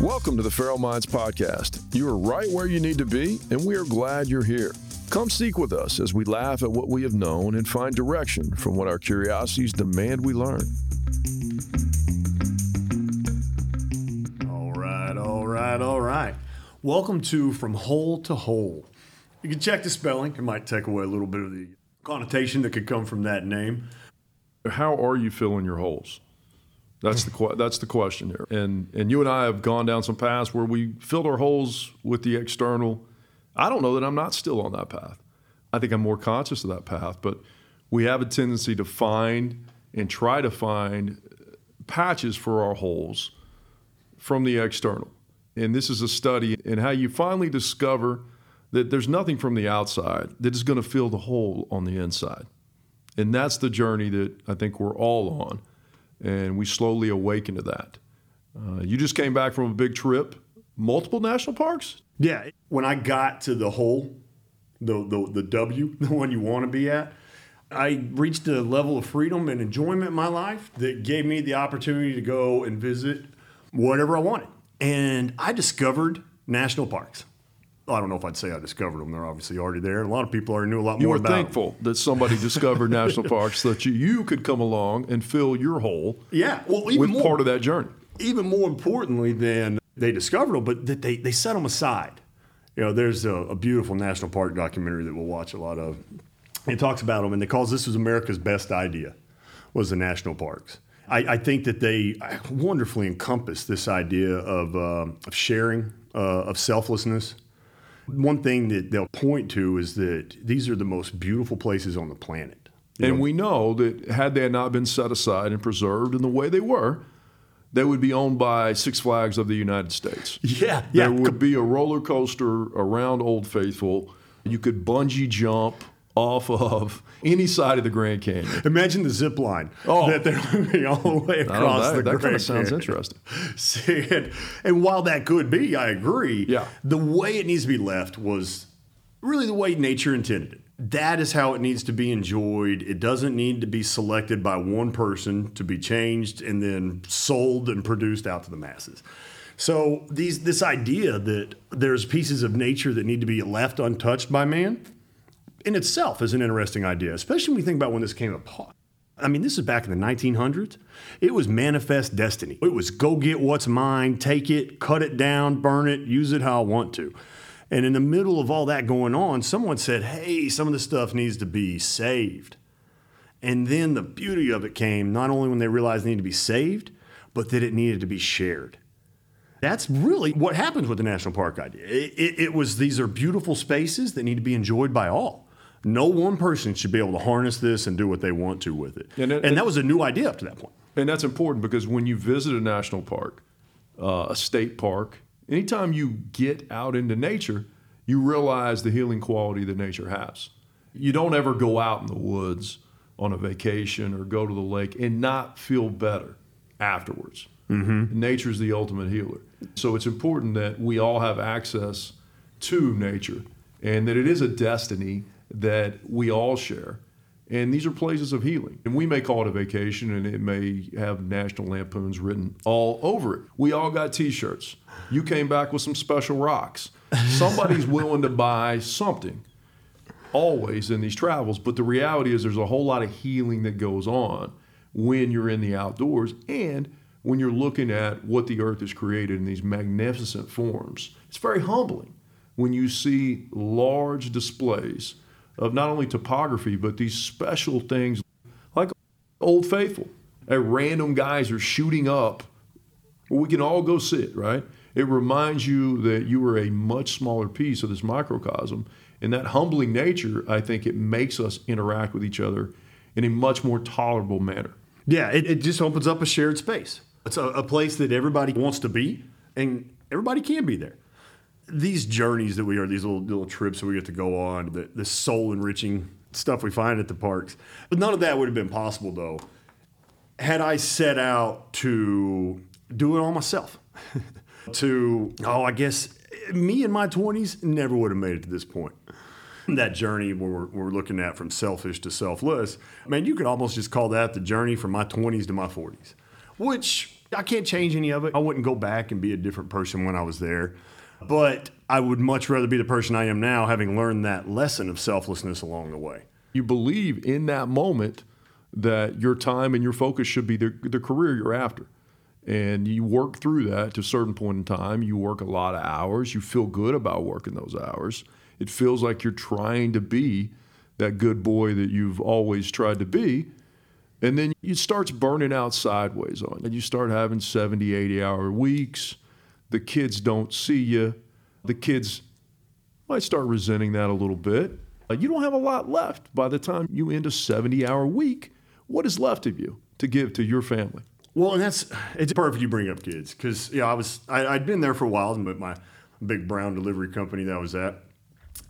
Welcome to the Feral Minds Podcast. You are right where you need to be, and we are glad you're here. Come seek with us as we laugh at what we have known and find direction from what our curiosities demand we learn. All right, all right, all right. Welcome to From Hole to Whole. You can check the spelling. It might take away a little bit of the connotation that could come from that name. How are you filling your holes? That's the that's the question here. And and you and I have gone down some paths where we filled our holes with the external. I don't know that I'm not still on that path. I think I'm more conscious of that path, but we have a tendency to find and try to find patches for our holes from the external. And this is a study in how you finally discover that there's nothing from the outside that is going to fill the hole on the inside. And that's the journey that I think we're all on and we slowly awaken to that. Uh, you just came back from a big trip, multiple national parks. Yeah, when I got to the whole, the, the, the W, the one you want to be at, I reached a level of freedom and enjoyment in my life that gave me the opportunity to go and visit whatever I wanted. And I discovered national parks. I don't know if I'd say I discovered them. They're obviously already there. A lot of people already knew a lot You more were about them. thankful that somebody discovered national parks so that you, you could come along and fill your hole Yeah, well, even with more, part of that journey. even more importantly than they discovered them, but that they, they set them aside. You know, there's a, a beautiful national park documentary that we'll watch a lot of. It talks about them, and it calls this was America's best idea, was the national parks. I, I think that they wonderfully encompass this idea of, uh, of sharing, uh, of selflessness. One thing that they'll point to is that these are the most beautiful places on the planet. You And know, we know that had they not been set aside and preserved in the way they were, they would be owned by Six Flags of the United States. yeah, yeah, There would be a roller coaster around Old Faithful. You could bungee jump off of any side of the Grand Canyon. Imagine the zip line Oh. that they're moving all the way I don't know, across that the that kind Grand of sounds Canyon. interesting. See, and, and while that could be, I agree. Yeah. The way it needs to be left was really the way nature intended it. That is how it needs to be enjoyed. It doesn't need to be selected by one person to be changed and then sold and produced out to the masses. So these this idea that there's pieces of nature that need to be left untouched by man in itself is an interesting idea, especially when you think about when this came apart. I mean, this is back in the 1900s. It was manifest destiny. It was go get what's mine, take it, cut it down, burn it, use it how I want to. And in the middle of all that going on, someone said, hey, some of this stuff needs to be saved. And then the beauty of it came not only when they realized it needed to be saved, but that it needed to be shared. That's really what happens with the national park idea. It, it, it was these are beautiful spaces that need to be enjoyed by all. No one person should be able to harness this and do what they want to with it. And And, that was a new idea up to that point. And that's important because when you visit a national park, uh, a state park, anytime you get out into nature, you realize the healing quality that nature has. You don't ever go out in the woods on a vacation or go to the lake and not feel better afterwards. Mm-hmm. Nature's the ultimate healer. So it's important that we all have access to nature and that it is a destiny that we all share. And these are places of healing. And we may call it a vacation and it may have National Lampoons written all over it. We all got t shirts. You came back with some special rocks. Somebody's willing to buy something always in these travels. But the reality is, there's a whole lot of healing that goes on when you're in the outdoors and when you're looking at what the earth has created in these magnificent forms. It's very humbling when you see large displays of not only topography, but these special things like Old Faithful. A random geysers shooting up where we can all go sit, right? It reminds you that you are a much smaller piece of this microcosm. And that humbling nature, I think it makes us interact with each other in a much more tolerable manner. Yeah, it, it just opens up a shared space. It's a, a place that everybody wants to be, and everybody can be there. These journeys that we are, these little little trips that we get to go on, the, the soul enriching stuff we find at the parks. But none of that would have been possible though, had I set out to do it all myself. to oh, I guess me in my twenties never would have made it to this point that journey where we're, we're looking at from selfish to selfless, man, you could almost just call that the journey from my 20s to my 40s, which I can't change any of it. I wouldn't go back and be a different person when I was there. But I would much rather be the person I am now, having learned that lesson of selflessness along the way. You believe in that moment that your time and your focus should be the, the career you're after. And you work through that to a certain point in time. You work a lot of hours. You feel good about working those hours. It feels like you're trying to be that good boy that you've always tried to be. And then it starts burning out sideways on you. And you start having 70, 80 hour weeks. The kids don't see you. The kids might start resenting that a little bit. Uh, you don't have a lot left by the time you end a 70 hour week. What is left of you to give to your family? Well, and that's it's perfect you bring up kids because yeah, I was I, I'd been there for a while, but my big brown delivery company that I was at,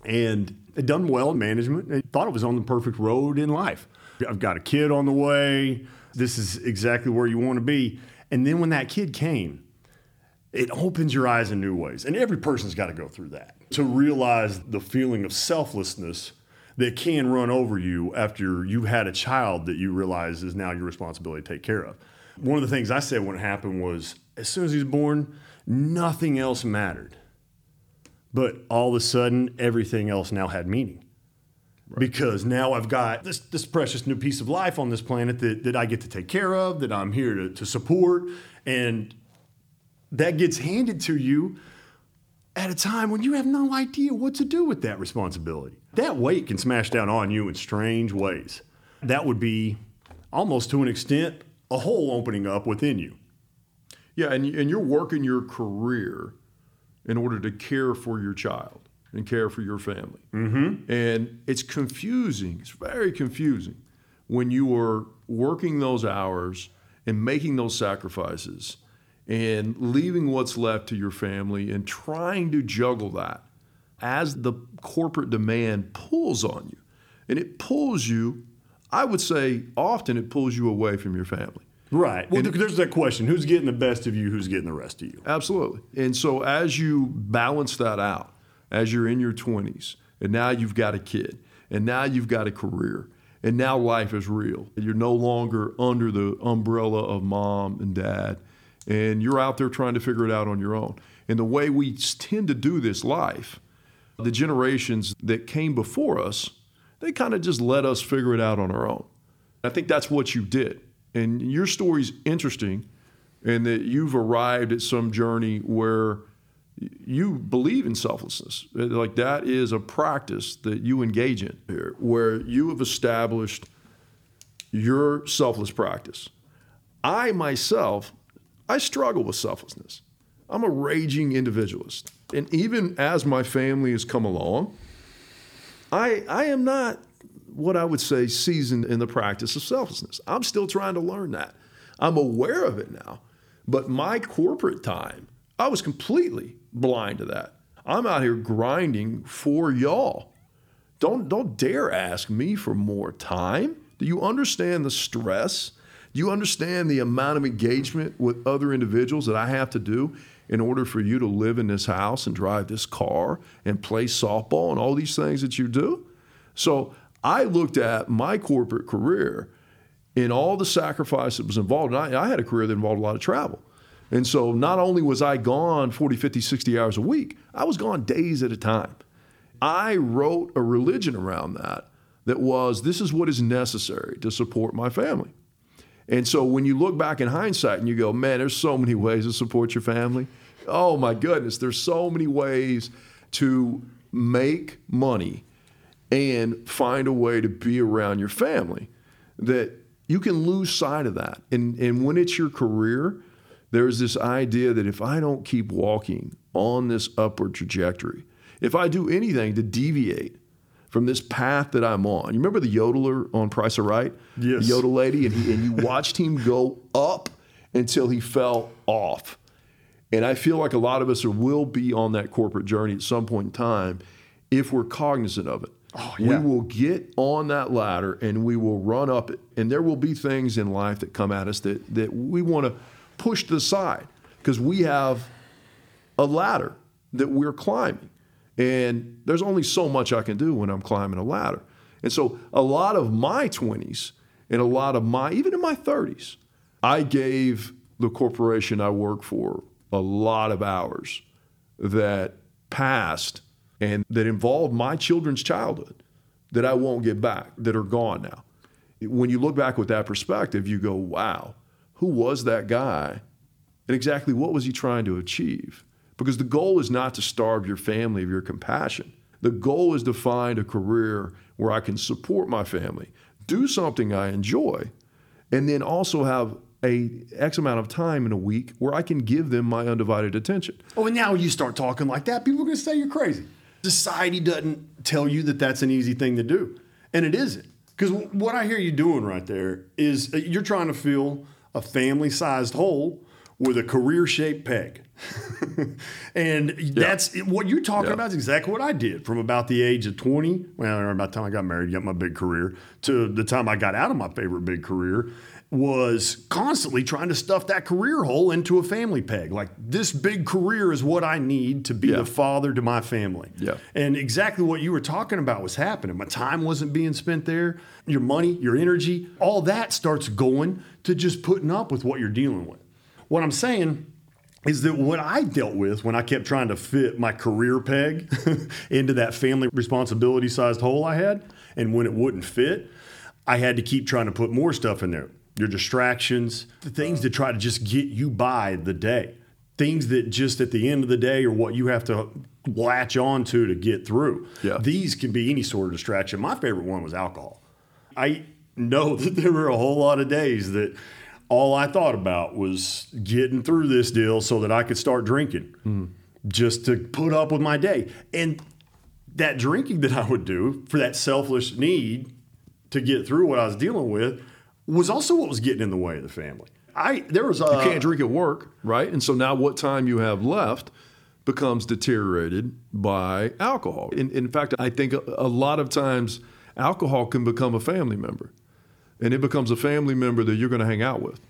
and had done well in management. I thought it was on the perfect road in life. I've got a kid on the way. This is exactly where you want to be. And then when that kid came, it opens your eyes in new ways. And every person's got to go through that to realize the feeling of selflessness that can run over you after you've had a child that you realize is now your responsibility to take care of. One of the things I said when it happened was as soon as he was born, nothing else mattered. But all of a sudden, everything else now had meaning. Right. Because now I've got this, this precious new piece of life on this planet that, that I get to take care of, that I'm here to, to support. And that gets handed to you at a time when you have no idea what to do with that responsibility. That weight can smash down on you in strange ways. That would be almost to an extent a hole opening up within you. Yeah, and, and you're working your career in order to care for your child and care for your family. Mm-hmm. And it's confusing, it's very confusing when you are working those hours and making those sacrifices and leaving what's left to your family and trying to juggle that as the corporate demand pulls on you. And it pulls you, I would say often it pulls you away from your family. Right. Well, and, there's that question who's getting the best of you, who's getting the rest of you? Absolutely. And so as you balance that out, as you're in your 20s, and now you've got a kid, and now you've got a career, and now life is real. You're no longer under the umbrella of mom and dad and you're out there trying to figure it out on your own. And the way we tend to do this life, the generations that came before us, they kind of just let us figure it out on our own. I think that's what you did. And your story's interesting in that you've arrived at some journey where you believe in selflessness. Uh, like that is a practice that you engage in here, where you have established your selfless practice. I myself I struggle with selflessness. I'm a raging individualist. And even as my family has come along, I, I am not what I would say seasoned in the practice of selflessness. I'm still trying to learn that. I'm aware of it now. But my corporate time, I was completely blind to that. I'm out here grinding for y'all. Don't, don't dare ask me for more time. Do you understand the stress do you understand the amount of engagement with other individuals that I have to do in order for you to live in this house and drive this car and play softball and all these things that you do? So I looked at my corporate career in all the sacrifice that was involved. And I, I had a career that involved a lot of travel. And so not only was I gone 40, 50, 60 hours a week, I was gone days at a time. I wrote a religion around that that was this is what is necessary to support my family. And so when you look back in hindsight and you go, man, there's so many ways to support your family. Oh my goodness, there's so many ways to make money and find a way to be around your family that you can lose sight of that. And, and when it's your career, there's this idea that if I don't keep walking on this upward trajectory, if I do anything to deviate from this path that I'm on. You remember the yodeler on Price is Right? Yes. The yodel lady, and, he, and you watched him go up until he fell off. And I feel like a lot of us are, will be on that corporate journey at some point in time if we're cognizant of it. Oh, yeah. We will get on that ladder and we will run up it. And there will be things in life that come at us that, that we want to push to the side because we have a ladder that we're climbing. And there's only so much I can do when I'm climbing a ladder. And so a lot of my 20s and a lot of my, even in my 30s, I gave the corporation I work for a lot of hours that passed and that involved my children's childhood that I won't get back, that are gone now. When you look back with that perspective, you go, wow, who was that guy? And exactly what was he trying to achieve? Because the goal is not to starve your family of your compassion. The goal is to find a career where I can support my family, do something I enjoy, and then also have a X amount of time in a week where I can give them my undivided attention. Oh, and now you start talking like that, people are going to say you're crazy. Society doesn't tell you that that's an easy thing to do, and it isn't. Because what I hear you doing right there is uh, you're trying to fill a family-sized hole with a career-shaped peg. and that's what you're talking Yeah. about is exactly what I did from about the age of 20, well, about the time I got married, got my big career, to the time I got out of my favorite big career, was constantly trying to stuff that career hole into a family peg. Like, this big career is what I need to be Yeah. the father to my family. Yeah. And exactly what you were talking about was happening. My time wasn't being spent there. Your money, your energy, all that starts going to just putting up with what you're dealing with. What I'm saying is that what I dealt with when I kept trying to fit my career peg into that family responsibility sized hole I had, and when it wouldn't fit, I had to keep trying to put more stuff in there. Your distractions, the things that try to just get you by the day, things that just at the end of the day are what you have to latch on to to get through. Yeah. These can be any sort of distraction. My favorite one was alcohol. I know that there were a whole lot of days that all I thought about was getting through this deal so that I could start drinking just to put up with my day. And that drinking that I would do for that selfish need to get through what I was dealing with was also what was getting in the way of the family. I there was a You can't drink at work, right? And so now what time you have left becomes deteriorated by alcohol. In, in fact, I think a, a lot of times alcohol can become a family member. And it becomes a family member that you're going to hang out with.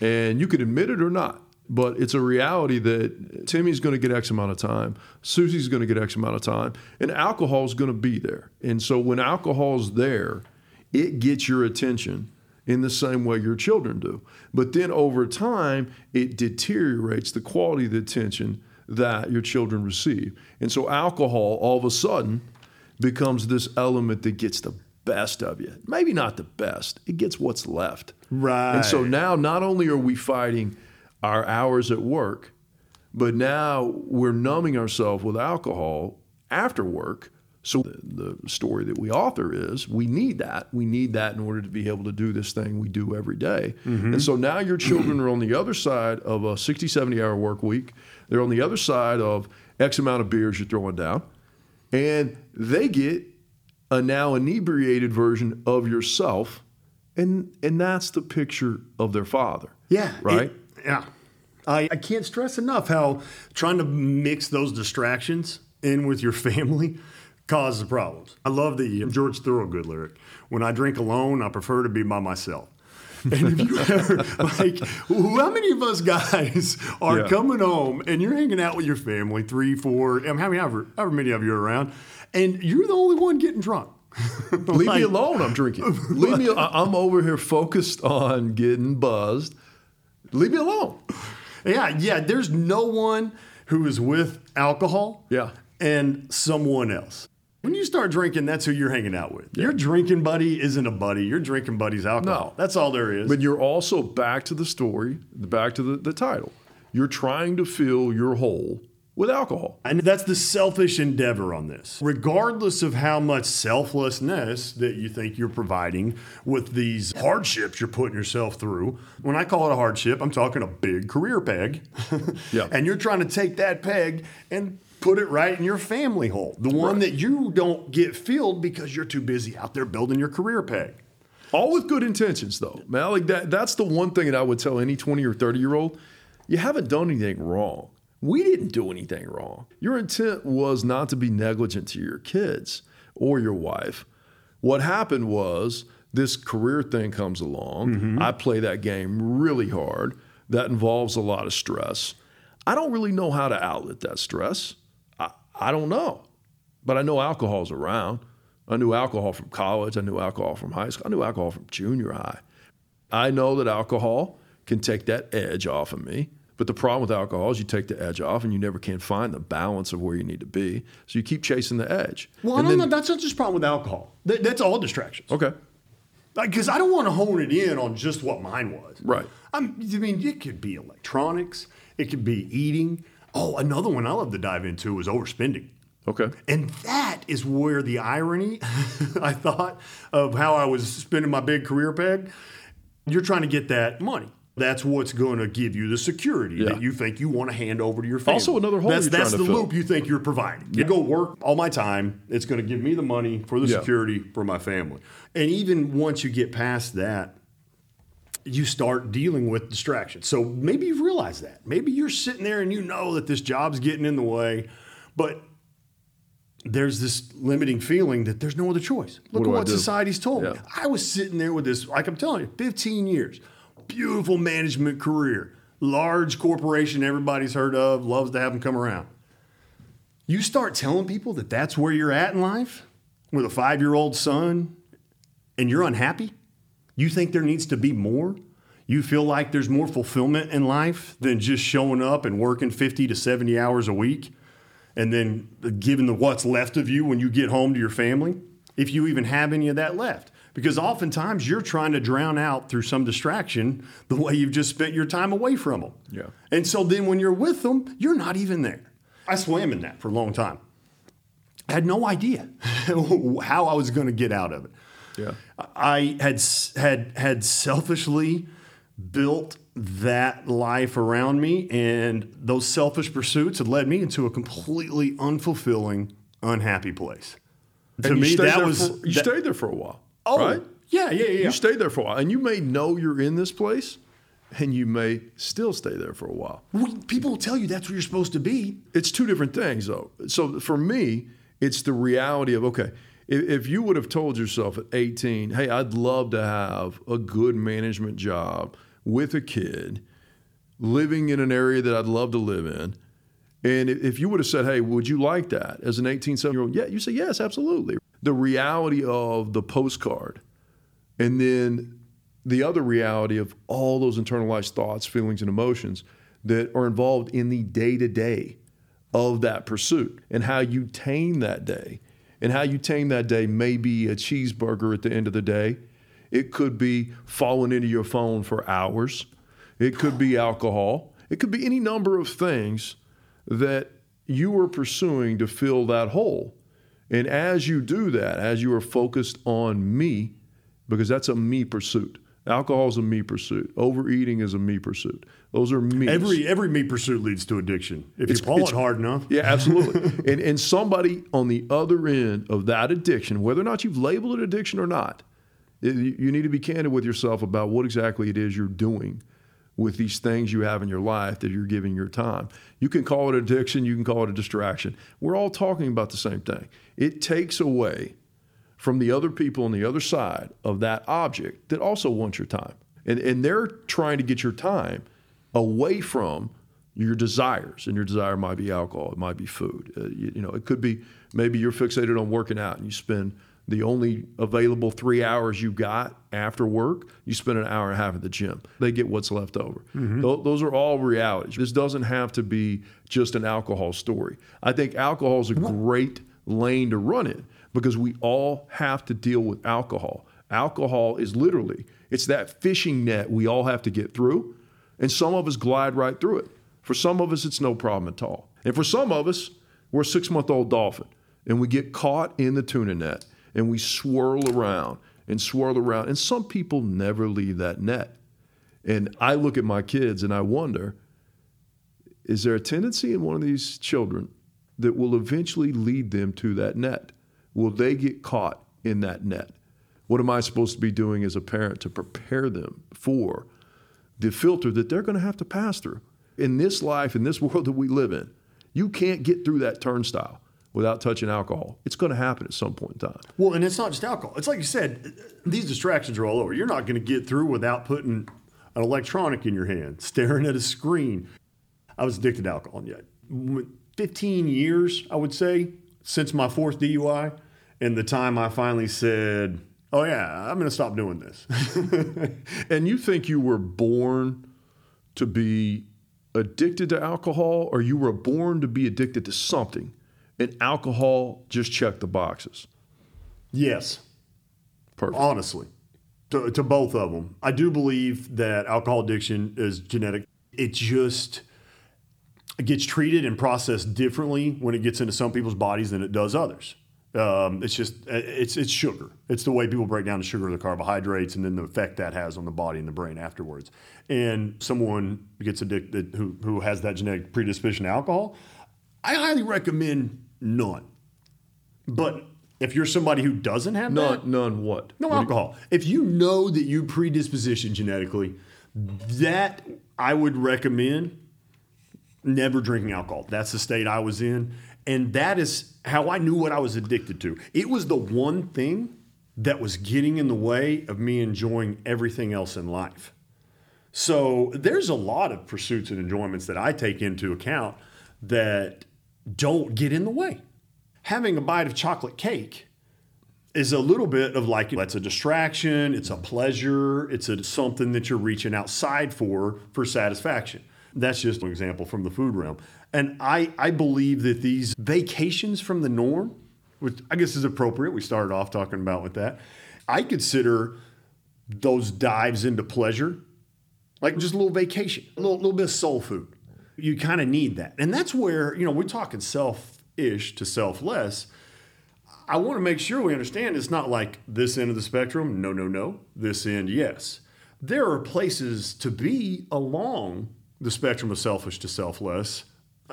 And you can admit it or not, but it's a reality that Timmy's going to get X amount of time, Susie's going to get X amount of time, and alcohol's going to be there. And so when alcohol's there, it gets your attention in the same way your children do. But then over time, it deteriorates the quality of the attention that your children receive. And so alcohol all of a sudden becomes this element that gets the best of you. Maybe not the best, it gets what's left. Right. And so now not only are we fighting our hours at work, but now we're numbing ourselves with alcohol after work. So the, the story that we author is we need that. We need that in order to be able to do this thing we do every day. Mm-hmm. And so now your children are on the other side of a 60, 70 hour work week. They're on the other side of X amount of beers you're throwing down. And they get a now inebriated version of yourself. And, and that's the picture of their father. Yeah. Right? it- yeah. I, I can't stress enough how trying to mix those distractions in with your family causes problems. I love the George Thorogood lyric. When I drink alone, I prefer to be by myself. And if you ever, like, how many of us guys are Yeah. coming home and you're hanging out with your family, three, four, I mean, how however, however many of you are around, and you're the only one getting drunk? Leave me alone. I'm drinking. Leave me. I'm over here focused on getting buzzed. Leave me alone. Yeah, yeah. There's no one who is with alcohol Yeah. and someone else. When you start drinking, that's who you're hanging out with. Your drinking buddy isn't a buddy. Your drinking buddy's alcohol. No. That's all there is. But you're also back to the story, back to the, the title. You're trying to fill your hole with alcohol. and that's the selfish endeavor on this. Regardless of how much selflessness that you think you're providing with these hardships you're putting yourself through, when I call it a hardship, I'm talking a big career peg. Yeah. And you're trying to take that peg and put it right in your family hole, the one that you don't get filled because you're too busy out there building your career peg. All with good intentions, though. Man, like that, that's the one thing that I would tell any 20 or 30 year old. You haven't done anything wrong. We didn't do anything wrong. Your intent was not to be negligent to your kids or your wife. What happened was this career thing comes along. Mm-hmm. I play that game really hard. That involves a lot of stress. I don't really know how to outlet that stress. I, don't know. But I know alcohol's around. I knew alcohol from college. I knew alcohol from high school. I knew alcohol from junior high. I know that alcohol can take that edge off of me. But the problem with alcohol is you take the edge off and you never can find the balance of where you need to be. So you keep chasing the edge. Well, and no, then- no, that's not just a problem with alcohol. That, that's all distractions. Okay. Because I don't want to hone it in on just what mine was. Right. I'm, I mean, it could be electronics, it could be eating. Oh, another one I love to dive into was overspending. Okay. And that is where the irony, I thought, of how I was spending my big career peg. You're trying to get that money. That's what's going to give you the security Yeah. that you think you want to hand over to your family. Also another hole That's, you're that's trying the to fill. loop you think you're providing. You go work all my time. It's going to give me the money for the Yeah. security for my family. And even once you get past that, you start dealing with distractions. So maybe you've realized that. Maybe you're sitting there and you know that this job's getting in the way, but there's this limiting feeling that there's no other choice. Look do at what society's told me. I was sitting there with this, like I'm telling you, 15 years, beautiful management career, large corporation everybody's heard of, loves to have them come around. You start telling people that that's where you're at in life with a five year old son and you're unhappy? You think there needs to be more? You feel like there's more fulfillment in life than just showing up and working 50 to 70 hours a week and then giving the what's left of you when you get home to your family? If you even have any of that left. Because oftentimes you're trying to drown out through some distraction the way you've just spent your time away from them. Yeah. And so then when you're with them, you're not even there. I swam in that for a long time. I had no idea how I was going to get out of it. Yeah. I had had had selfishly built that life around me, and those selfish pursuits had led me into a completely unfulfilling, unhappy place. To And you me, that was for, you that- stayed there for a while. oh right? yeah, yeah, yeah. You stayed there for a while, and you may know you're in this place, and you may still stay there for a while. People will tell you that's where you're supposed to be. It's two different things, though. So for me, it's the reality of okay, if, you would have told yourself at 18, hey, I'd love to have a good management job with a kid, living in an area that I'd love to live in. And if if you would have said, hey, would you like that as an 18, 17 year old? Yeah, you say, yes, absolutely. The reality of the postcard and then the other reality of all those internalized thoughts, feelings, and emotions that are involved in the day to day of that pursuit and how you tame that day. And how you tame that day may be a cheeseburger at the end of the day. It could be falling into your phone for hours. It could be alcohol. It could be any number of things that you are pursuing to fill that hole. And as you do that, as you are focused on me, because that's a me pursuit. Alcohol is a me pursuit. Overeating is a me pursuit. Those are me. Every every me pursuit leads to addiction if It's- you pull it hard enough. Yeah, absolutely. and and somebody on the other end of that addiction, whether or not you've labeled it addiction or not, it- you you need to be candid with yourself about what exactly it is you're doing with these things you have in your life that you're giving your time. You can call it addiction, you can call it a distraction. We're all talking about the same thing. It takes away from the other people on the other side of that object that also wants your time. And, and they're trying to get your time away from your desires. And your desire might be alcohol, it might be food. Uh, you, you know, it could be maybe you're fixated on working out and you spend the only available three hours you got after work, you spend an hour and a half at the gym. They get what's left over. Tho- those are all realities. This doesn't have to be just an alcohol story. I think alcohol is a great lane to run in because we all have to deal with alcohol. Alcohol is literally, it's that fishing net we all have to get through, and some of us glide right through it. For some of us, it's no problem at all. And for some of us, we're a six month old dolphin, and we get caught in the tuna net, and we swirl around and swirl around. And some people never leave that net. And I look at my kids and I wonder is there a tendency in one of these children that will eventually lead them to that net? Will they get caught in that net? What am I supposed to be doing as a parent to prepare them for the filter that they're going to have to pass through? In this life, in this world that we live in, you can't get through that turnstile without touching alcohol. It's going to happen at some point in time. Well, and it's not just alcohol. It's like you said, these distractions are all over. You're not going to get through without putting an electronic in your hand, staring at a screen. I was addicted to alcohol. Yeah, 15 years, I would say, since my fourth DUI, and the time I finally said, "Oh yeah, I'm going to stop doing this." And you think you were born to be addicted to alcohol or you were born to be addicted to something and alcohol just checked the boxes? Yes. Perfect. Honestly, to, to both of them. I do believe that alcohol addiction is genetic. It just gets treated and processed differently when it gets into some people's bodies than it does others. Um, it's just it's it's sugar. It's the way people break down the sugar, the carbohydrates, and then the effect that has on the body and the brain afterwards. And someone gets addicted who who has that genetic predisposition to alcohol, I highly recommend none. But if you're somebody who doesn't have that, None, none what? no alcohol. If you know that you predisposition genetically, that I would recommend never drinking alcohol. That's the state I was in. And that is how I knew what I was addicted to. It was the one thing that was getting in the way of me enjoying everything else in life. So there's a lot of pursuits and enjoyments that I take into account that don't get in the way. Having a bite of chocolate cake is a little bit of like that's a distraction, it's a pleasure, it's a, something that you're reaching outside for for satisfaction. That's just an example from the food realm. And I, I believe that these vacations from the norm, which I guess is appropriate, we started off talking about with that. I consider those dives into pleasure like just a little vacation, a little, little bit of soul food. You kind of need that. And that's where, you know, we're talking self ish to selfless. I want to make sure we understand it's not like this end of the spectrum, no, no, no, this end, yes. There are places to be along the spectrum of selfish to selfless.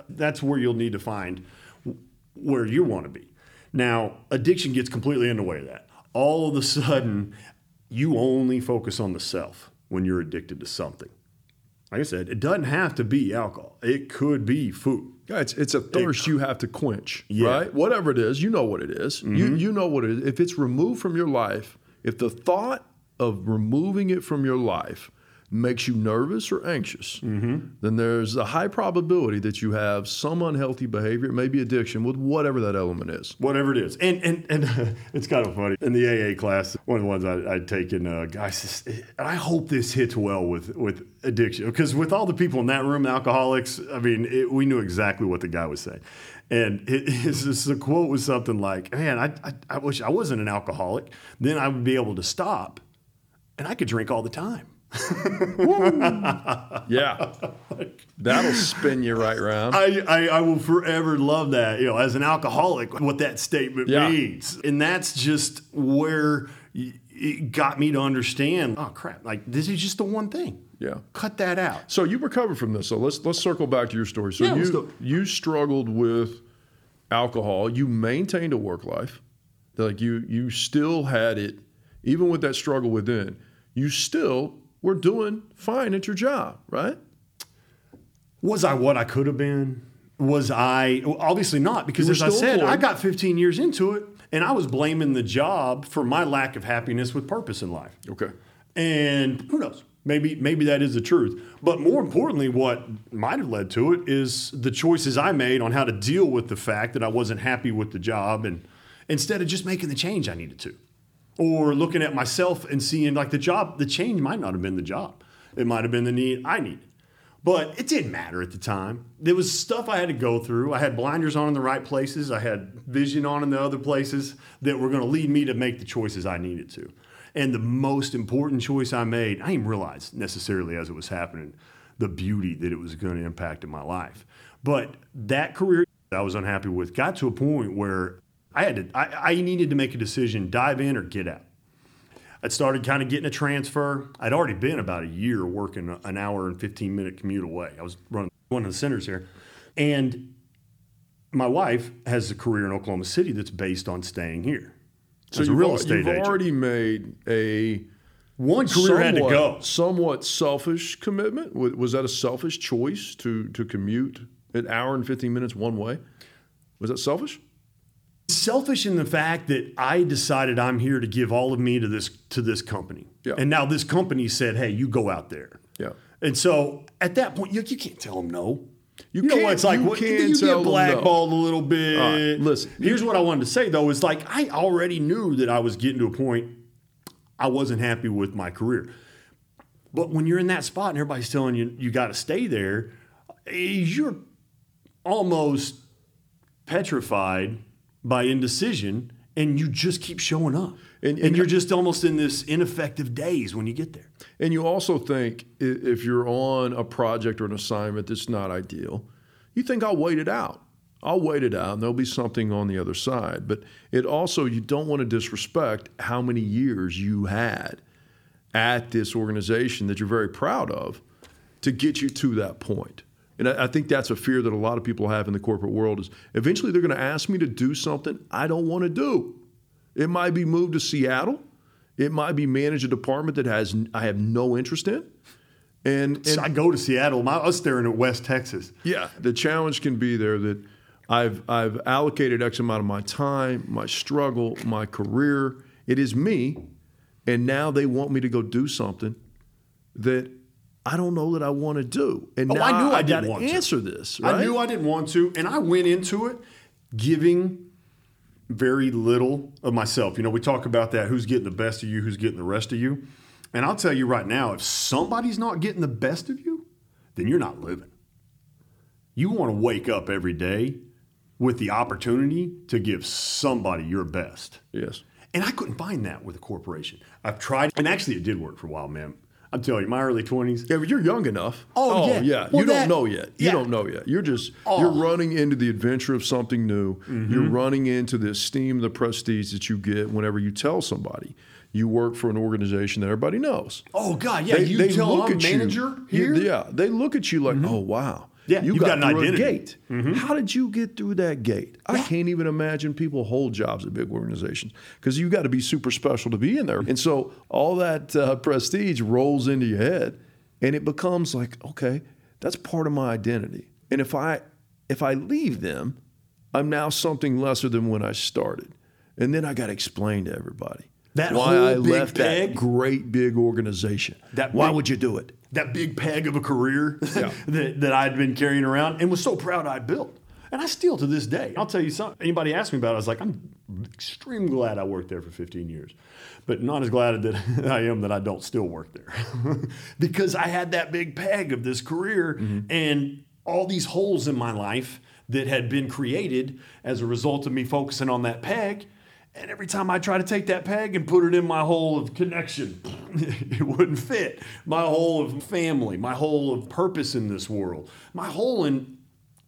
That's where you'll need to find where you want to be. Now, addiction gets completely in the way of that. All of a sudden, you only focus on the self when you're addicted to something. Like I said, it doesn't have to be alcohol. It could be food. Yeah, it's, it's a thirst you have to quench, Yeah. right? Whatever it is, you know what it is. You, mm-hmm. you know what it is. If it's removed from your life, if the thought of removing it from your life makes you nervous or anxious, then there's a high probability that you have some unhealthy behavior, maybe addiction, with whatever that element is. whatever it is. And and and it's kind of funny in the AA class. One of the ones I, I'd taken, uh, guys, I hope this hits well with with addiction because with all the people in that room, alcoholics. I mean, it, we knew exactly what the guy was saying. And it, just, the quote was something like, "Man, I, I I wish I wasn't an alcoholic. Then I would be able to stop, and I could drink all the time." Yeah. That'll spin you right round. I, I, I will forever love that, you know, as an alcoholic, what that statement Yeah. means. And that's just where it got me to understand, oh crap, like this is just the one thing. Yeah. Cut that out. So you recovered from this. So let's let's circle back to your story. So Yeah, you you struggled with alcohol. You maintained a work life. Like you you still had it, even with that struggle within. You still were doing fine at your job, right? Was I what I could have been? Was I obviously not because as I said, I got 15 years into it and I was blaming the job for my lack of happiness with purpose in life. Okay. And who knows? Maybe maybe that is the truth. But more importantly, what might have led to it is the choices I made on how to deal with the fact that I wasn't happy with the job and instead of just making the change I needed to. Or looking at myself and seeing like the job, the change might not have been the job. It might have been the need I needed. But it didn't matter at the time. There was stuff I had to go through. I had blinders on in the right places. I had vision on in the other places that were going to lead me to make the choices I needed to. And the most important choice I made, I didn't realize necessarily as it was happening, the beauty that it was going to impact in my life. But that career I was unhappy with got to a point where I had to, I, I needed to make a decision, dive in or get out. I'd started kind of getting a transfer. I'd already been about a year working an hour and 15 minute commute away. I was running one of the centers here. And my wife has a career in Oklahoma City that's based on staying here. So as a real estate you've agent. already made a One career had to somewhat- go. Somewhat selfish commitment. Was that a selfish choice to to commute an hour and fifteen minutes one way? Was that selfish? Selfish in the fact that I decided I'm here to give all of me to this to this company. Yeah. And now this company said, "Hey, you go out there." Yeah. And so at that point, you, you can't tell them no. You You, know what can't- it's like? you what, you get them no. blackballed a little bit. Right, listen. Here's what I wanted to say though: is like I already knew that I was getting to a point I wasn't happy with my career. But when you're in that spot and everybody's telling you you got to stay there, you're almost petrified by indecision and you just keep showing up. And, and, you're just almost in this ineffective days when you get there. And you also think if you're on a project or an assignment that's not ideal, you think I'll wait it out. I'll wait it out and there'll be something on the other side. But it also, you don't want to disrespect how many years you had at this organization that you're very proud of to get you to that point. And I, I think that's a fear that a lot of people have in the corporate world is eventually they're going to ask me to do something I don't want to do. It might be moved to Seattle. It might be manage a department that has I have no interest in. And, and I go to Seattle. I was staring at West Texas. Yeah, the challenge can be there that I've I've allocated X amount of my time, my struggle, my career. It is me, and now they want me to go do something that I don't know that I want to do. And oh, now I knew I, I didn't want to to answer this. Right? I knew I didn't want to, and I went into it giving very little of myself. You know, we talk about that who's getting the best of you, who's getting the rest of you. And I'll tell you right now, if somebody's not getting the best of you, then you're not living. You want to wake up every day with the opportunity to give somebody your best. Yes. And I couldn't find that with a corporation. I've tried, and actually it did work for a while, man. I'm telling you, my early 20s. Yeah, but you're young enough. Oh, yeah. yeah. Well, you that- don't know yet. You yeah. don't know yet. You're just Oh. you're running into the adventure of something new. Mm-hmm. You're running into the esteem, the prestige that you get whenever you tell somebody you work for an organization that everybody knows. Oh, God, yeah. you tell I'm manager you, here? Mm-hmm. Yeah, they look at you like, oh wow. Yeah, you you've got, got an through identity. a gate. How did you get through that gate? I can't even imagine people hold jobs at big organizations because you got to be super special to be in there. And so all that uh, prestige rolls into your head, and it becomes like, okay, that's part of my identity. And if I if I leave them, I'm now something lesser than when I started. And then I got to explain to everybody That why I left that great big organization. That why big- would you do it? That big peg of a career Yeah. that, that I'd been carrying around and was so proud I'd built. And I still to this day, I'll tell you something. Anybody asked me about it, I was like, I'm extremely glad I worked there for 15 years, but not as glad that I am that I don't still work there because I had that big peg of this career mm-hmm. and all these holes in my life that had been created as a result of me focusing on that peg. And every time I try to take that peg and put it in my hole of connection, it wouldn't fit. My hole of family, my hole of purpose in this world, my hole in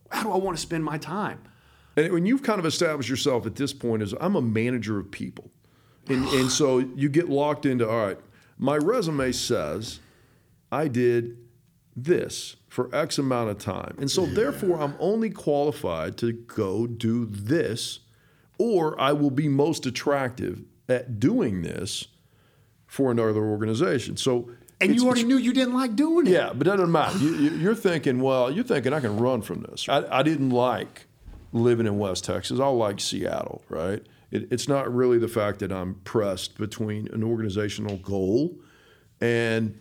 how do I want to spend my time? And when you've kind of established yourself at this point as I'm a manager of people. And, and so you get locked into, all right, my resume says I did this for X amount of time. And so therefore I'm only qualified to go do this, or I will be most attractive at doing this for another organization. So And it's- you already knew you didn't like doing it. yeah, but that doesn't matter. You, you're thinking, well, you're thinking I can run from this. I, I didn't like living in West Texas. I like Seattle, right? It, it's not really the fact that I'm pressed between an organizational goal and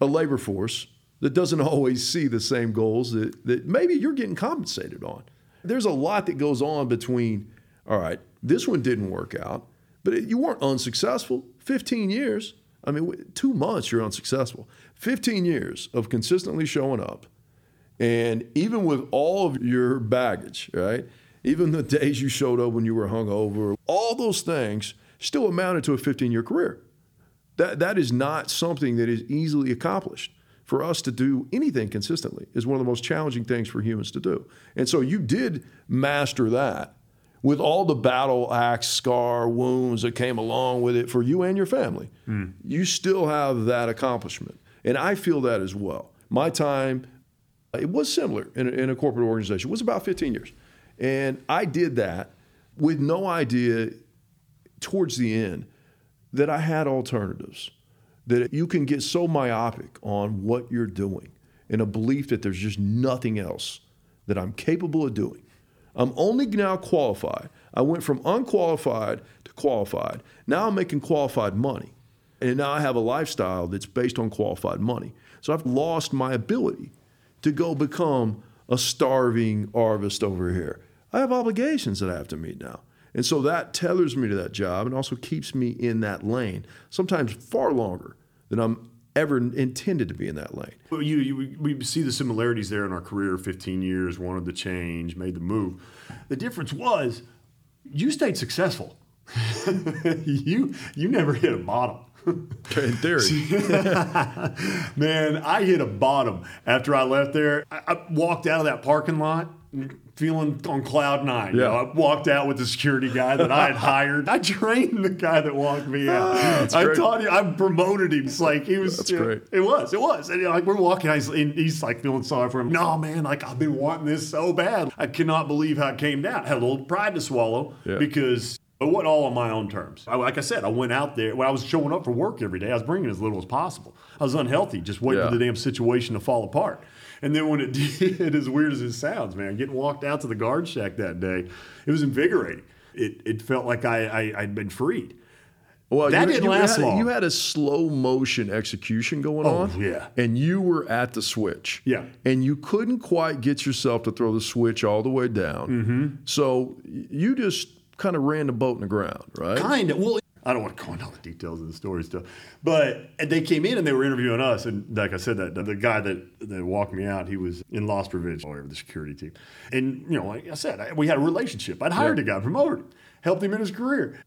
a labor force that doesn't always see the same goals that, that maybe you're getting compensated on. There's a lot that goes on between, all right, this one didn't work out, but it, you weren't unsuccessful. 15 years. I mean, two months you're unsuccessful. 15 years of consistently showing up. And even with all of your baggage, right? Even the days you showed up when you were hungover, all those things still amounted to a 15 year career. That, that is not something that is easily accomplished. For us to do anything consistently is one of the most challenging things for humans to do. And so you did master that with all the battle axe, scar, wounds that came along with it for you and your family. Hmm. You still have that accomplishment. And I feel that as well. My time, it was similar in a, in a corporate organization, it was about 15 years. And I did that with no idea towards the end that I had alternatives, that you can get so myopic on what you're doing in a belief that there's just nothing else that I'm capable of doing. I'm only now qualified. I went from unqualified to qualified. Now I'm making qualified money. And now I have a lifestyle that's based on qualified money. So I've lost my ability to go become a starving artist over here. I have obligations that I have to meet now. And so that tethers me to that job and also keeps me in that lane, sometimes far longer than I'm ever intended to be in that lane. Well, you, you, we see the similarities there in our career 15 years, wanted the change, made the move. The difference was you stayed successful. you you never hit a bottom. In theory. Man, I hit a bottom after I left there. I, I walked out of that parking lot feeling on cloud nine. Yeah. You know, I walked out with the security guy that I had hired. I trained the guy that walked me out. Oh, I great. taught him, I promoted him. It's like he was. That's you know, great. It was. It was. And you know, like we're walking, he's, he's like feeling sorry for him. No, man, like I've been wanting this so bad. I cannot believe how it came down. I had a little pride to swallow yeah. because but what all on my own terms. I, like I said, I went out there when I was showing up for work every day. I was bringing as little as possible. I was unhealthy, just waiting yeah. for the damn situation to fall apart. And then when it did, as weird as it sounds, man, getting walked out to the guard shack that day, it was invigorating. It, it felt like I, I, had been freed. Well, that you, didn't you last had, long. You had a slow motion execution going oh, on. Yeah. And you were at the switch. Yeah. And you couldn't quite get yourself to throw the switch all the way down. Mm-hmm. So you just kind of ran the boat in the ground, right? Kind of. Well, I don't want to go into all the details of the story stuff, but they came in and they were interviewing us, and like I said, that the guy that, that walked me out, he was in loss prevention, or the security team, and you know, like I said, we had a relationship. I'd hired yeah. a guy, promoted him, helped him in his career.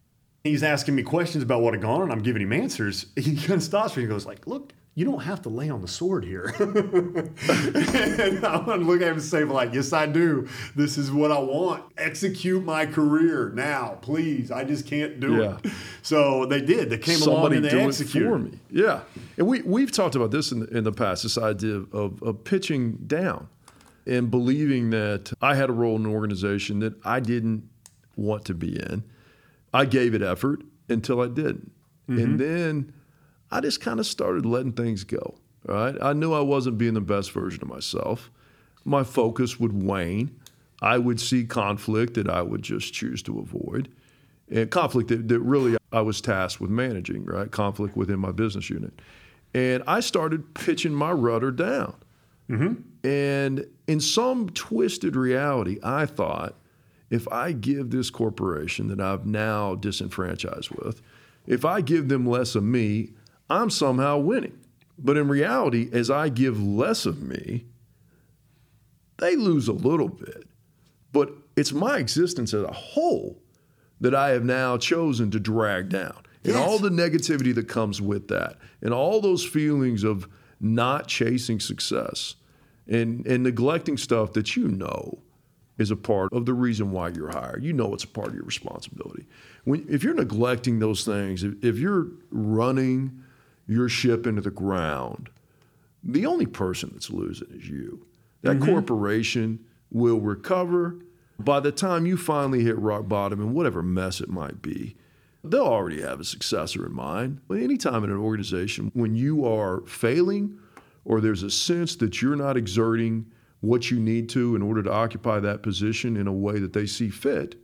He's asking me questions about what had gone on. I'm giving him answers. He kind of stops me and goes like, "Look, you don't have to lay on the sword here. and I want to look at him and say, like, yes, I do. This is what I want. Execute my career now, please. I just can't do yeah. it. So they did. They came Somebody along and they do executed. it for me. Yeah. And we, we've talked about this in the, in the past, this idea of, of pitching down and believing that I had a role in an organization that I didn't want to be in. I gave it effort until I didn't. Mm-hmm. And then – I just kind of started letting things go. Right? I knew I wasn't being the best version of myself. My focus would wane. I would see conflict that I would just choose to avoid. And conflict that, that really I was tasked with managing, right? Conflict within my business unit. And I started pitching my rudder down. Mm-hmm. And in some twisted reality, I thought if I give this corporation that I've now disenfranchised with, if I give them less of me, I'm somehow winning. But in reality, as I give less of me, they lose a little bit. But it's my existence as a whole that I have now chosen to drag down. And all the negativity that comes with that, and all those feelings of not chasing success and, and neglecting stuff that you know is a part of the reason why you're hired. You know it's a part of your responsibility. When, if you're neglecting those things, if, if you're running your ship into the ground, the only person that's losing is you. That mm-hmm. corporation will recover. By the time you finally hit rock bottom and whatever mess it might be, they'll already have a successor in mind. But anytime in an organization, when you are failing or there's a sense that you're not exerting what you need to in order to occupy that position in a way that they see fit,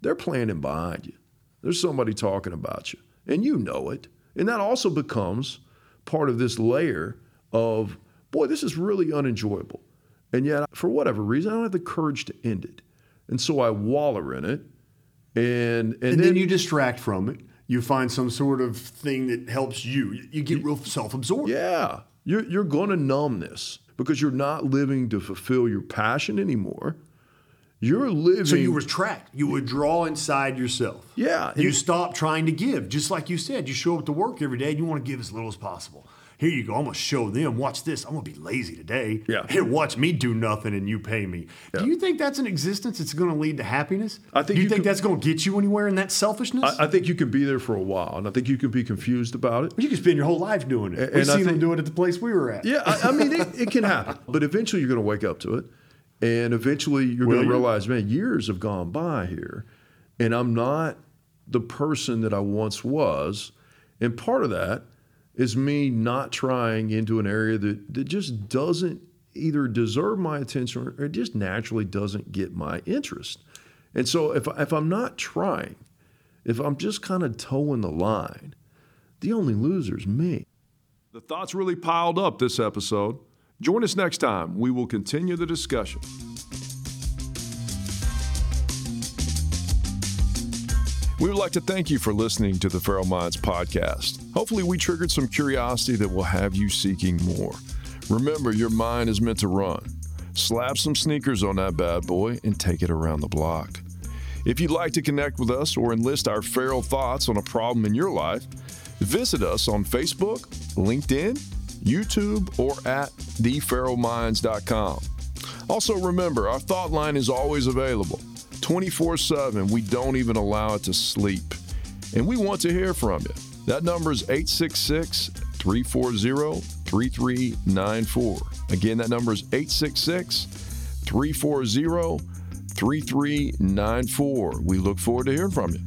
they're planning behind you. There's somebody talking about you, and you know it. And that also becomes part of this layer of, boy, this is really unenjoyable. And yet, for whatever reason, I don't have the courage to end it. And so I waller in it. And, and, and then, then, you distract from it. You find some sort of thing that helps you. You get real self absorbed. Yeah. You're, you're going to numb this because you're not living to fulfill your passion anymore. You're living. So you retract. You withdraw inside yourself. Yeah. You stop trying to give. Just like you said, you show up to work every day and you want to give as little as possible. Here you go. I'm going to show them. Watch this. I'm going to be lazy today. Yeah. Here, watch me do nothing and you pay me. Yeah. Do you think that's an existence that's going to lead to happiness? I think do you, you think could, that's going to get you anywhere in that selfishness? I, I, think you can be there for a while, and I think you can be confused about it. you can spend your whole life doing it. And, We've seen them do it at the place we were at. Yeah, I, I mean, it, it can happen, but eventually you're going to wake up to it. And eventually you're going to realize, man, years have gone by here, and I'm not the person that I once was. And part of that is me not trying into an area that, that just doesn't either deserve my attention or it just naturally doesn't get my interest. And so if, if I'm not trying, if I'm just kind of toeing the line, the only loser is me. The thoughts really piled up this episode. Join us next time. We will continue the discussion. We would like to thank you for listening to the Feral Minds podcast. Hopefully, we triggered some curiosity that will have you seeking more. Remember, your mind is meant to run. Slap some sneakers on that bad boy and take it around the block. If you'd like to connect with us or enlist our feral thoughts on a problem in your life, visit us on Facebook, LinkedIn, YouTube, or at theferalminds.com. Also, remember, our thought line is always available 24 7. We don't even allow it to sleep. And we want to hear from you. That number is 866 340 3394. Again, that number is 866 340 3394. We look forward to hearing from you.